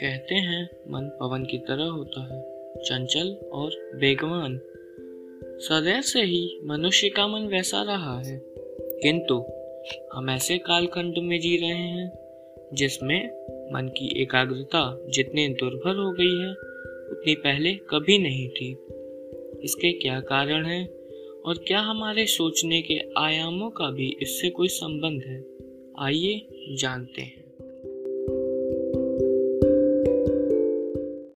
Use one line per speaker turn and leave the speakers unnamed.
कहते हैं, मन पवन की तरह होता है, चंचल और बेगवान। सदैव से ही मनुष्य का मन वैसा रहा है। किंतु हम ऐसे कालखंड में जी रहे हैं, जिसमें मन की एकाग्रता जितनी दुर्भर हो गई है, उतनी पहले कभी नहीं थी। इसके क्या कारण है और क्या हमारे सोचने के आयामों का भी इससे कोई संबंध है? आइए जानते हैं।